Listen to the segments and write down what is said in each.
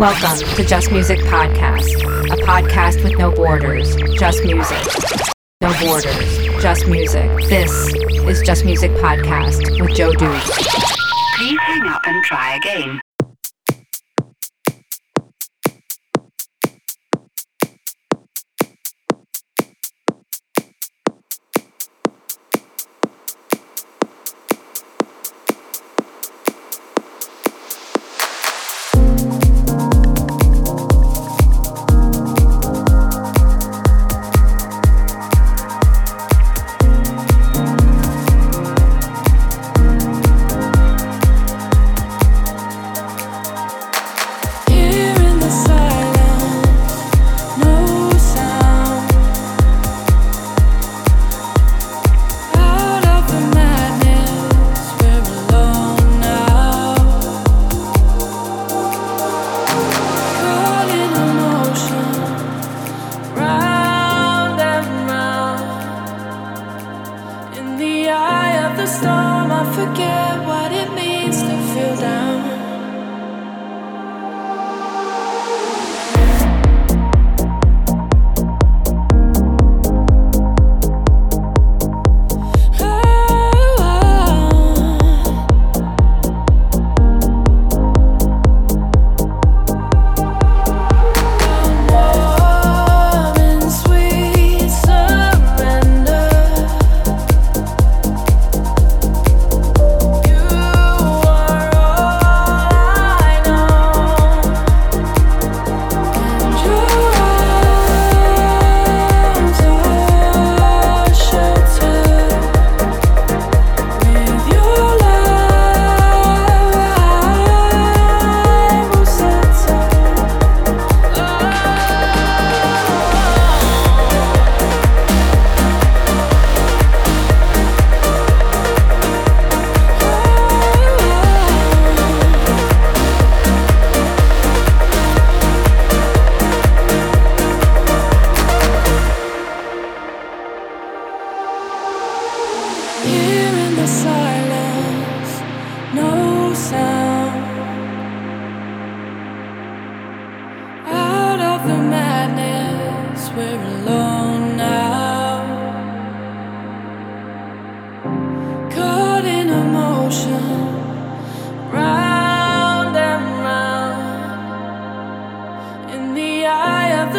Welcome to Just Music Podcast, a podcast with no borders, just music. No borders, just music. This is Just Music Podcast with Joe Deuce. Please hang up and try again.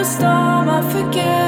storm, I forget.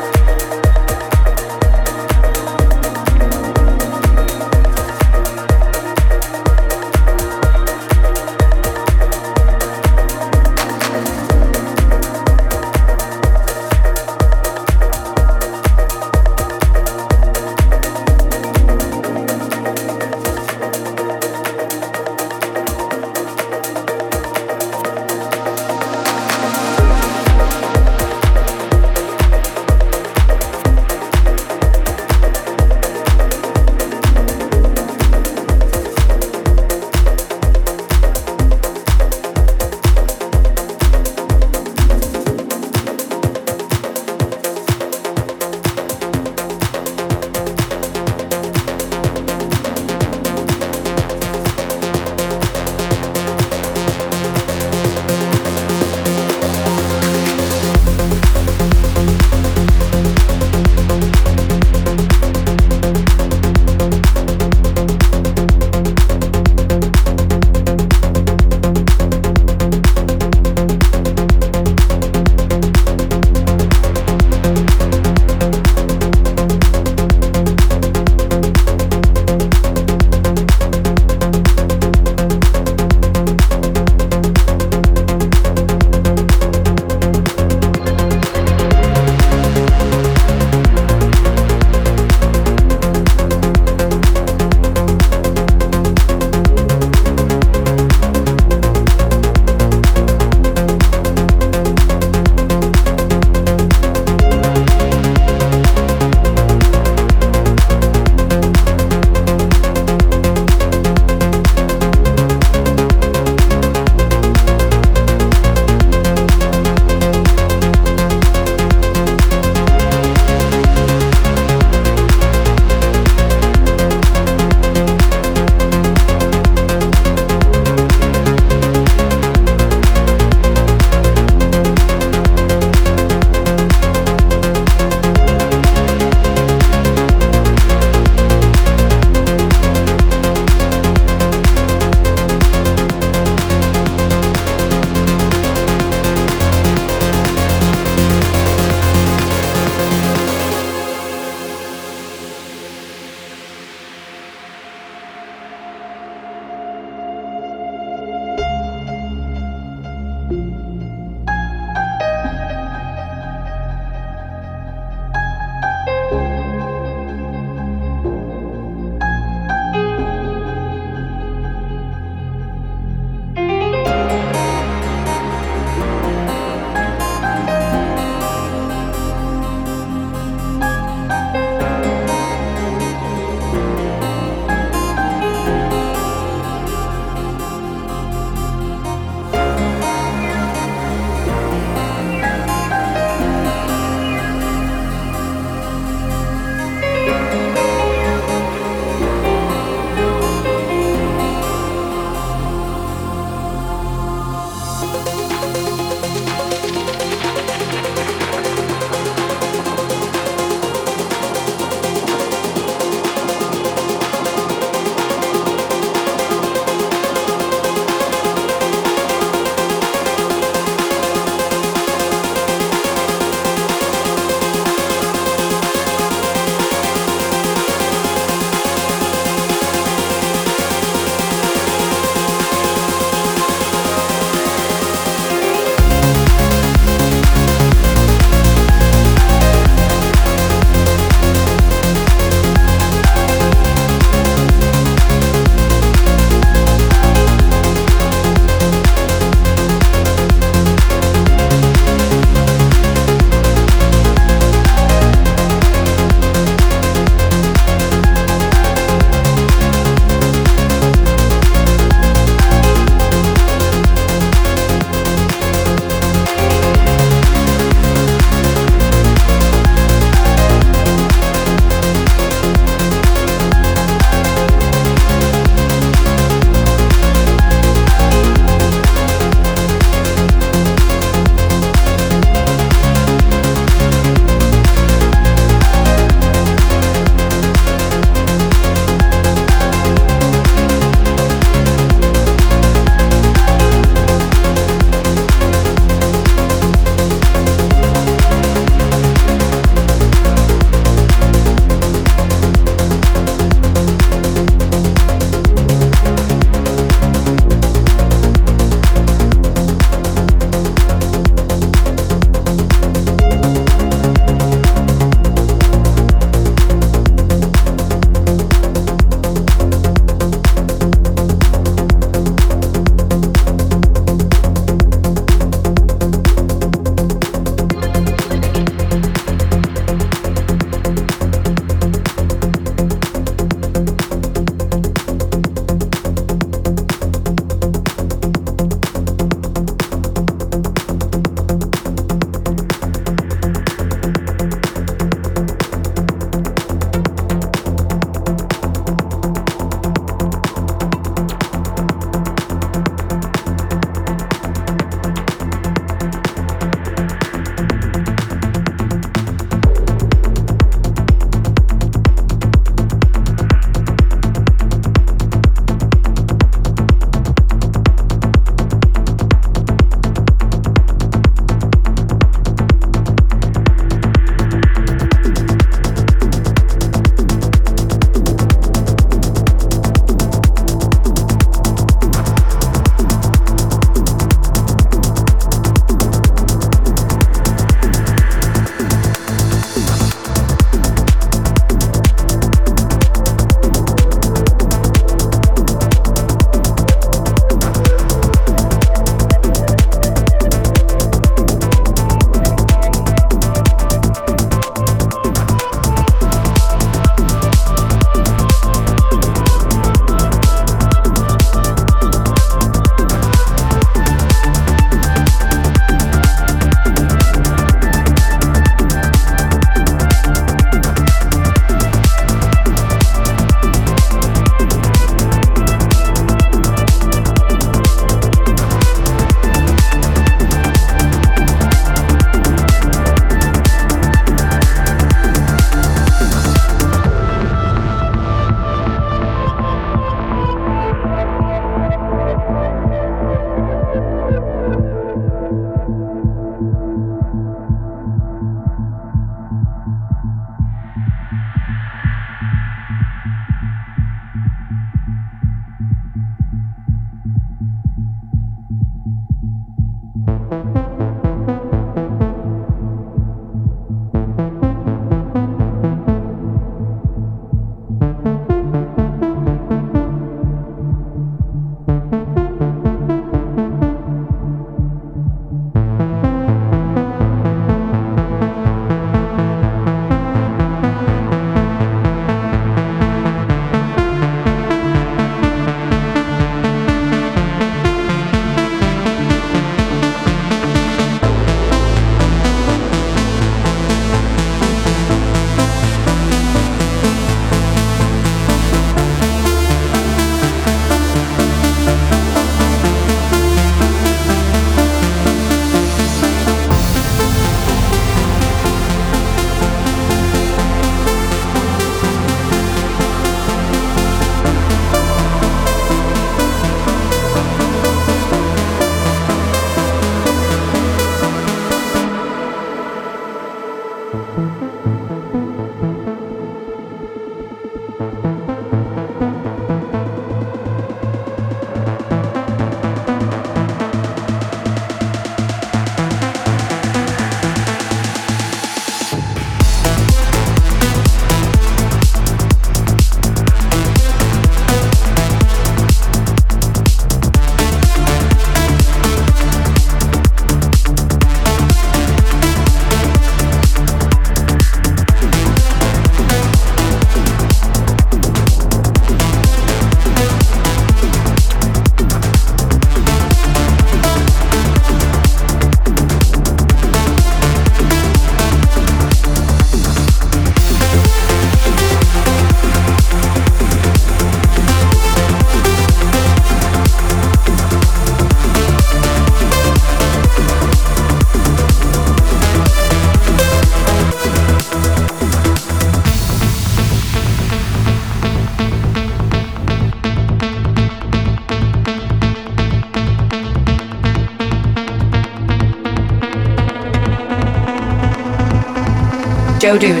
Joe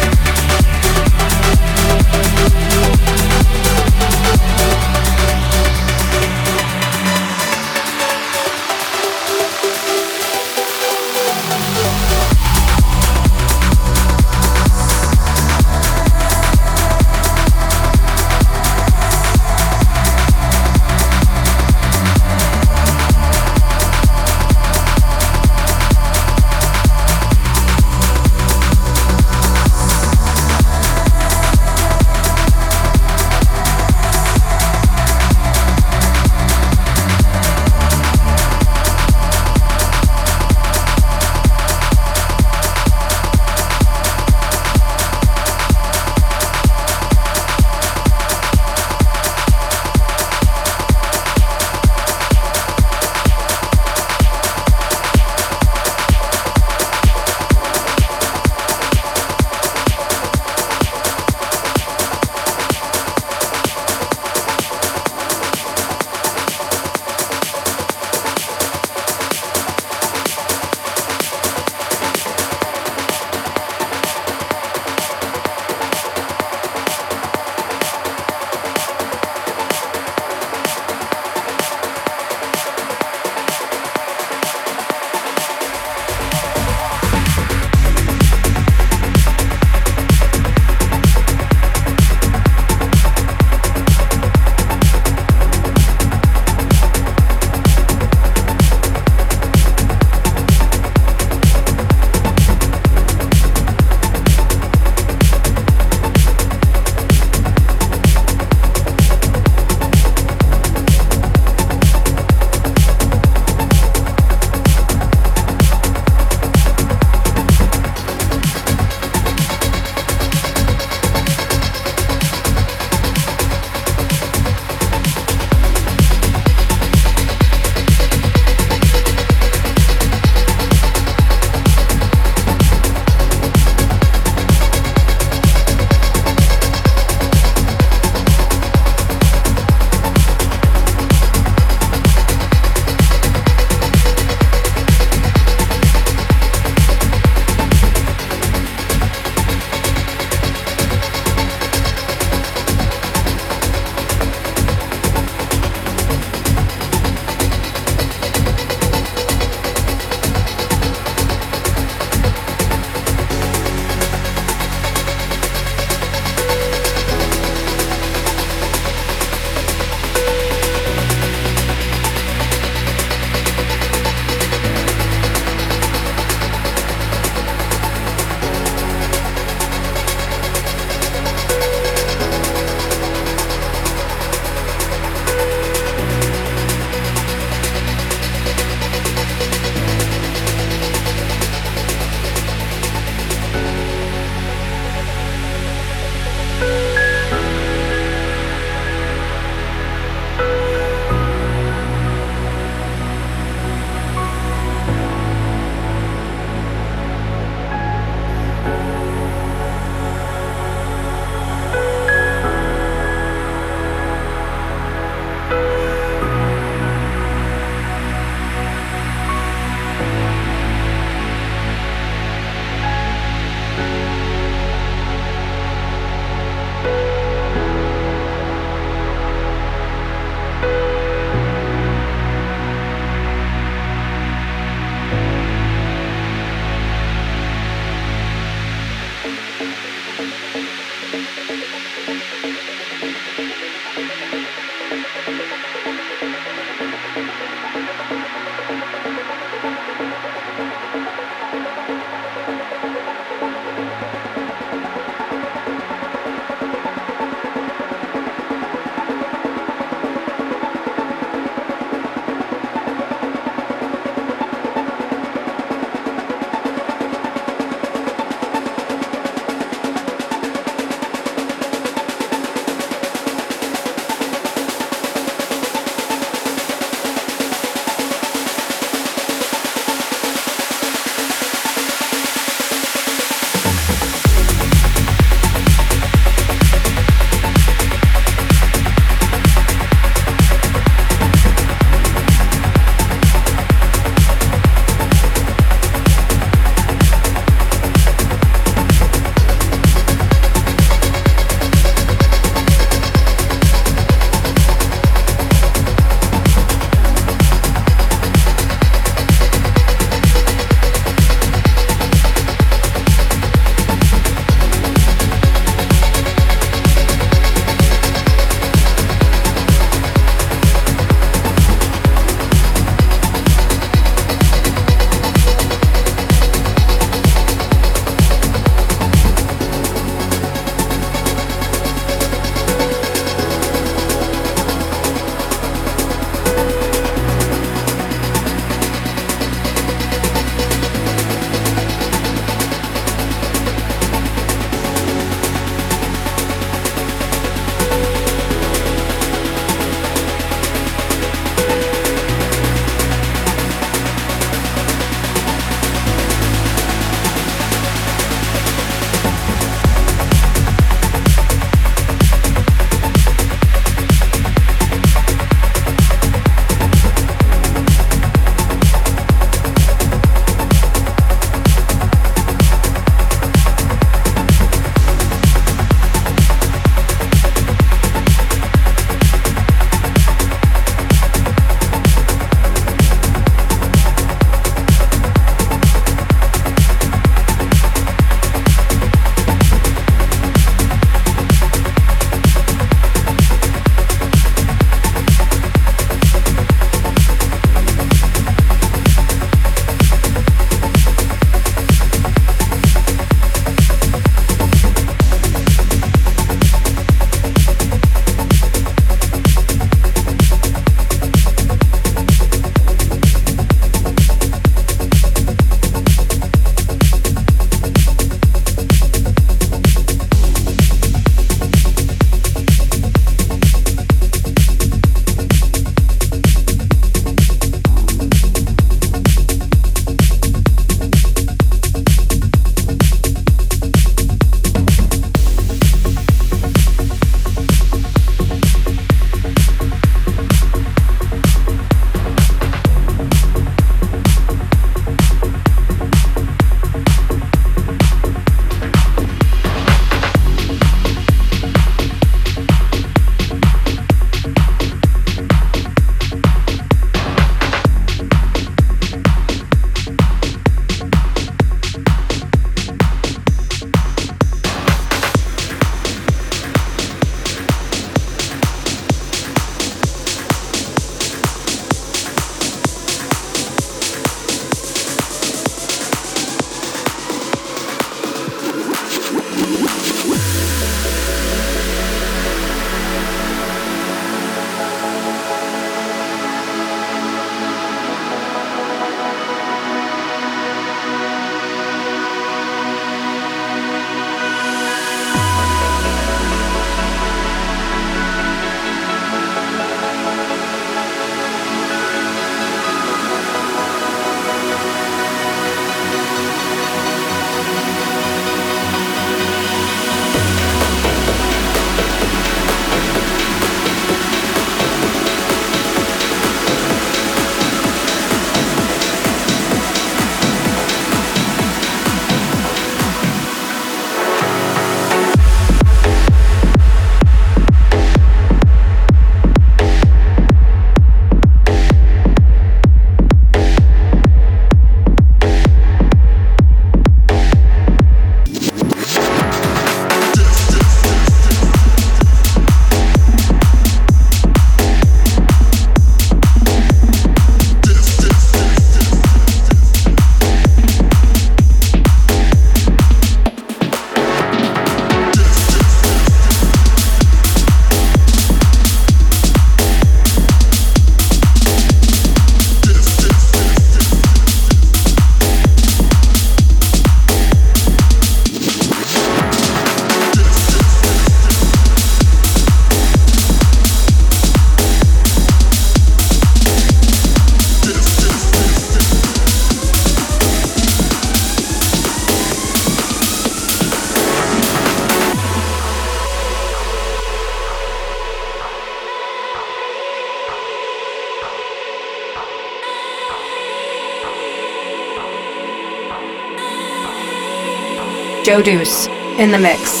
Joe Deuce in the mix.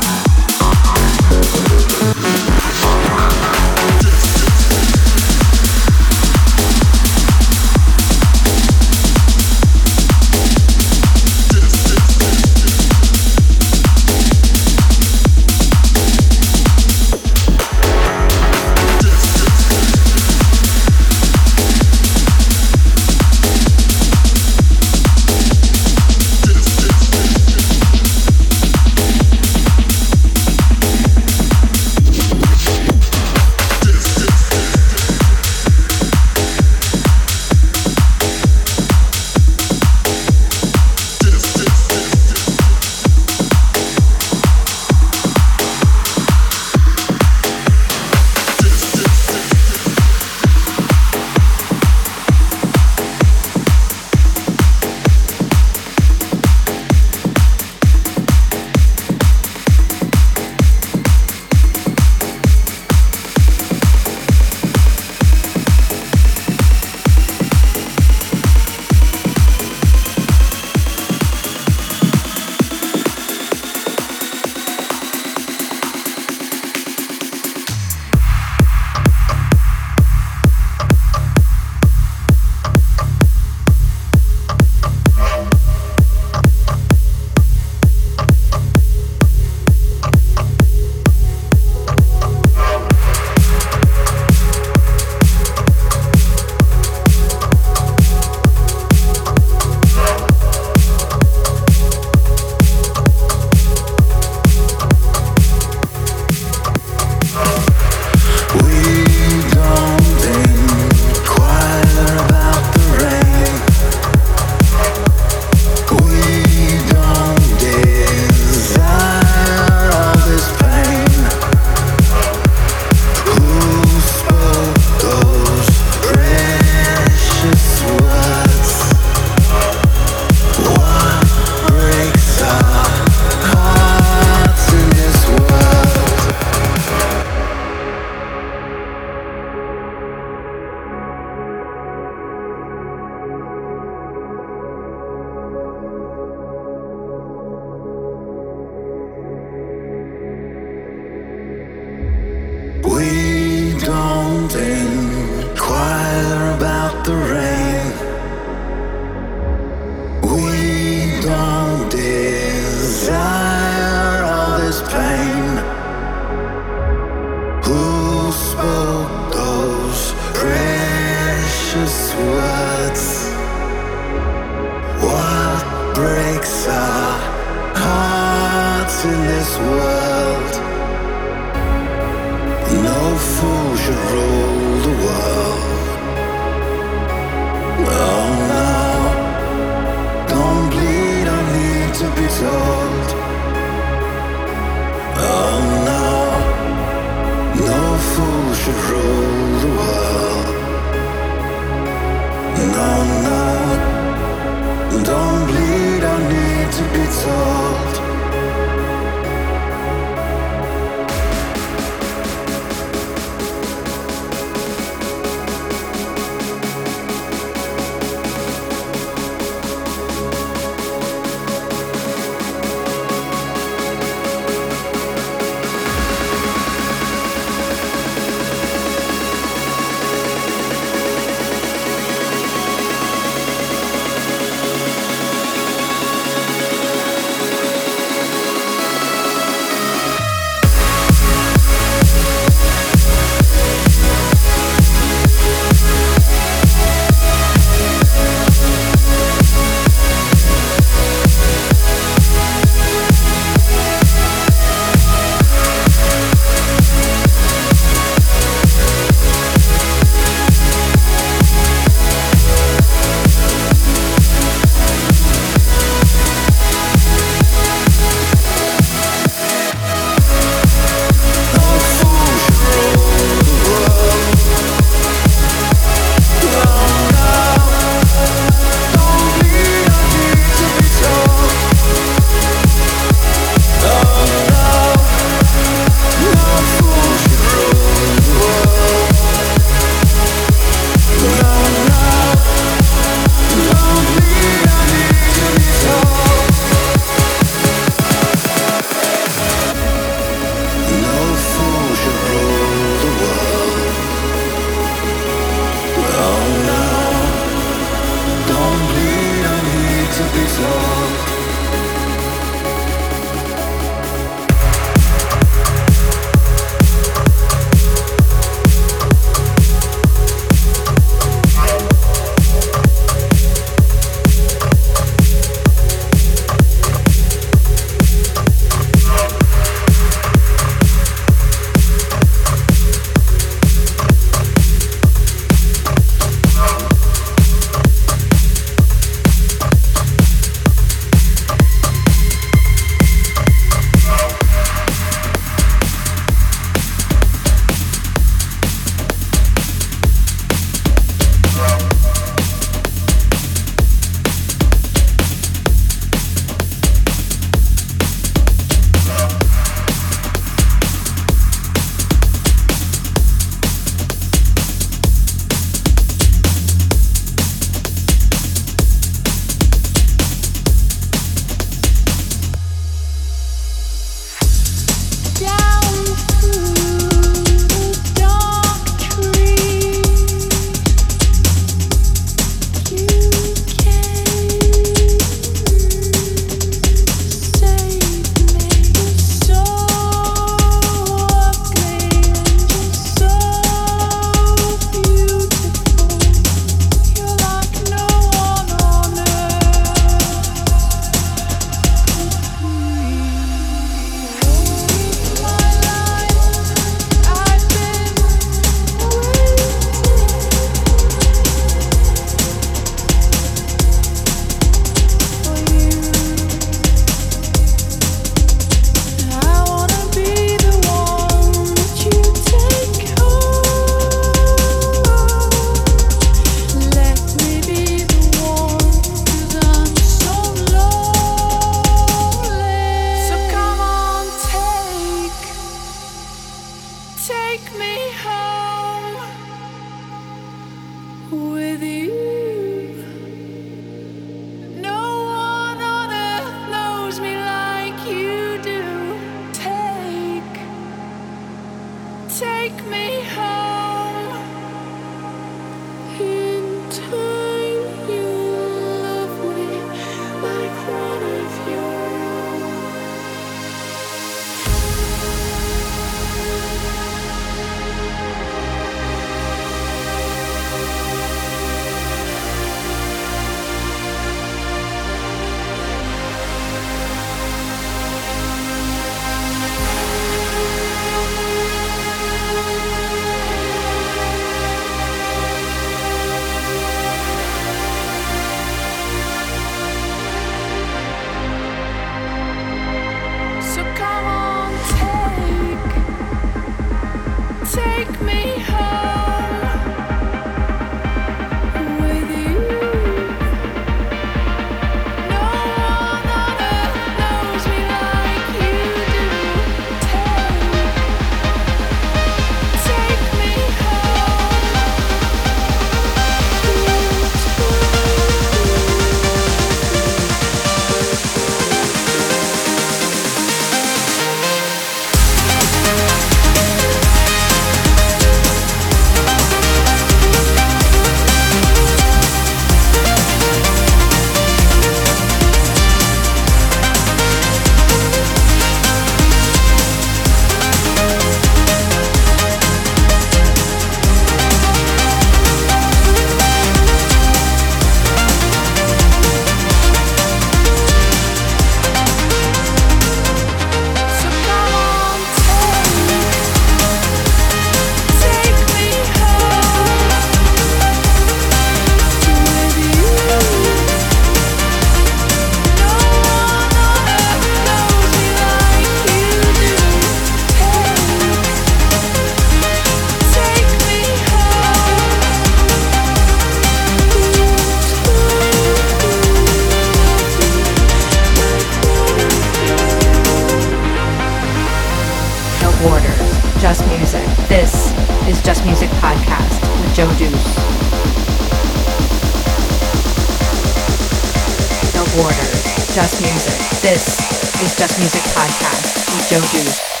Music. This is Just Music Podcast with Joe Deuce.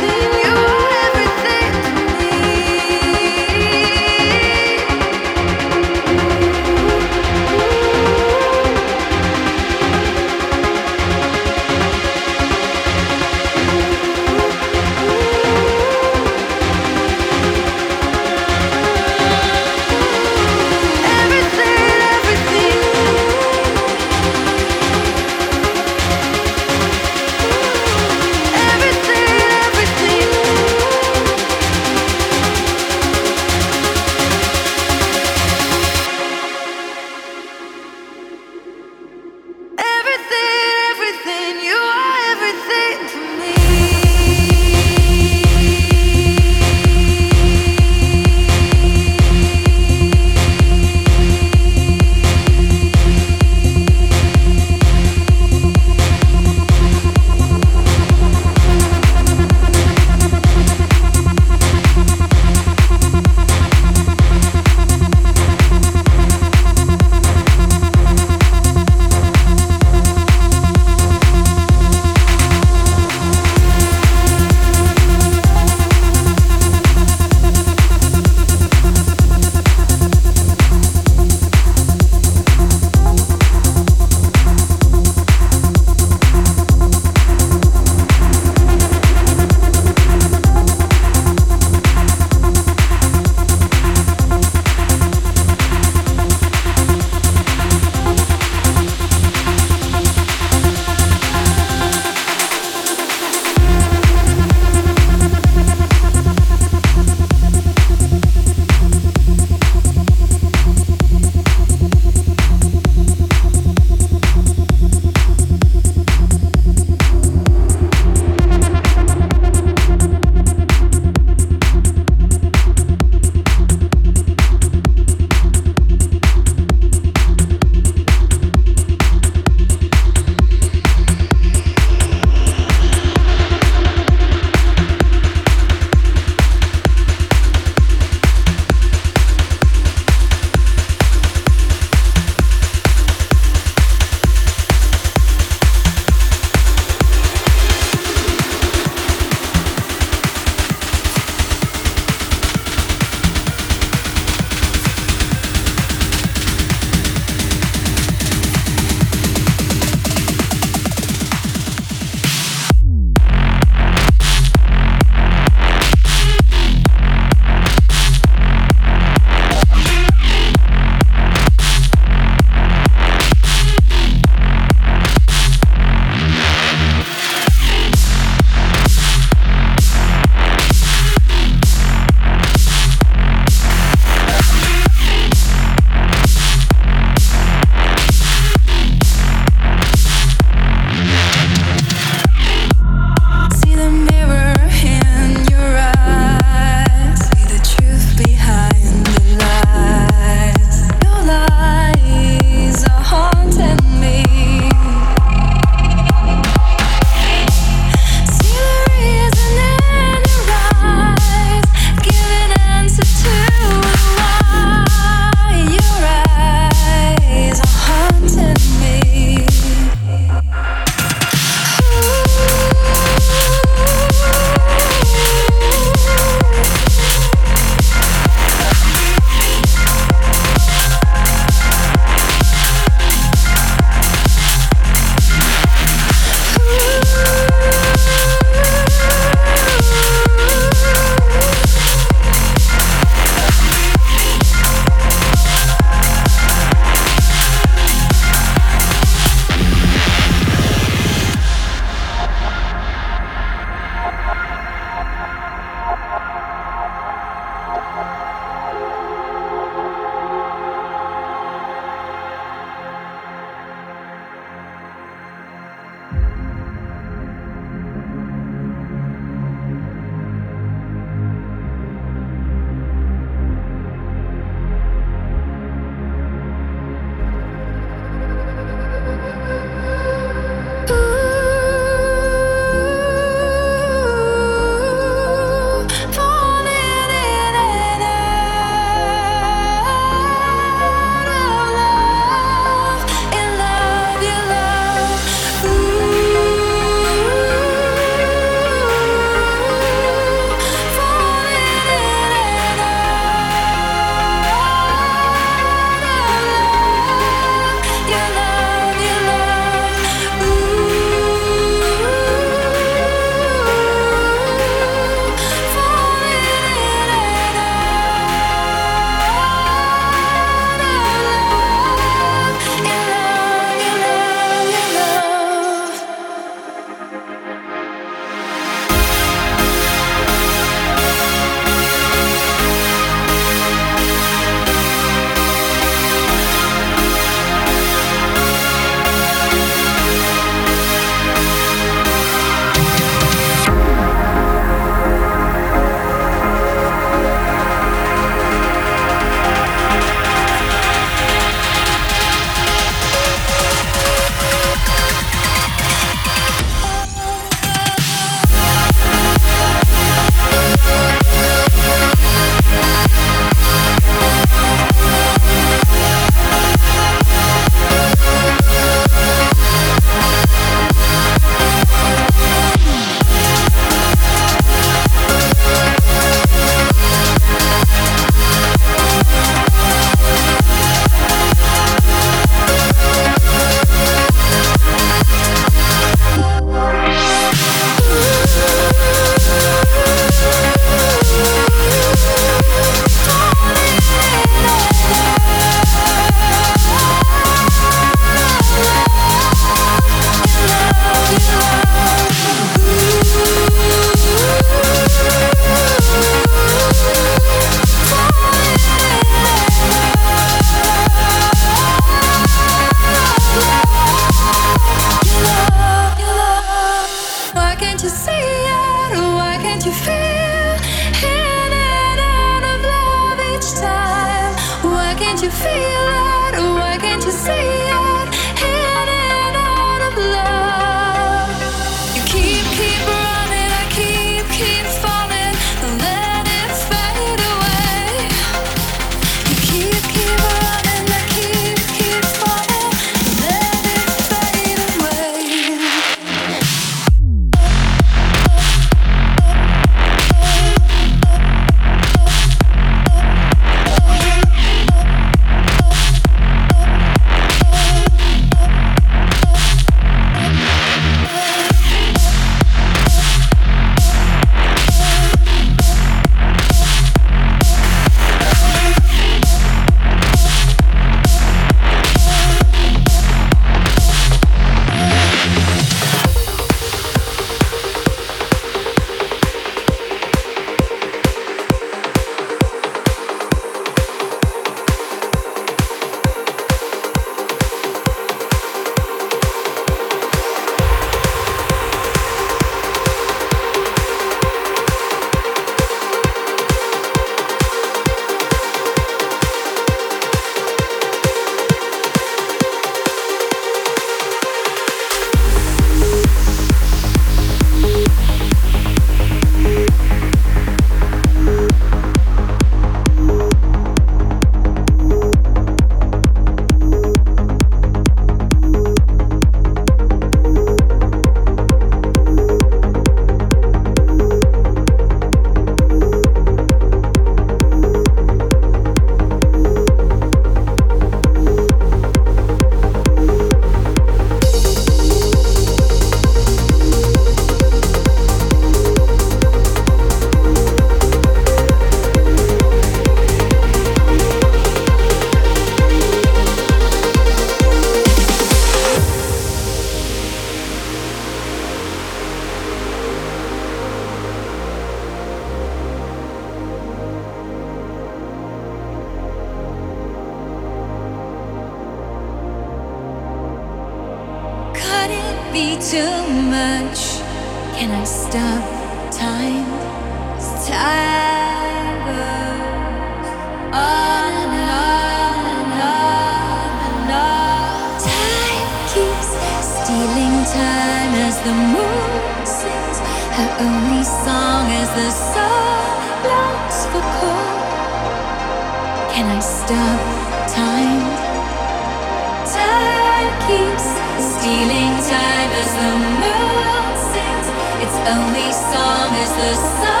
only song is the song.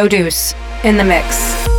Joe Deuce in the mix.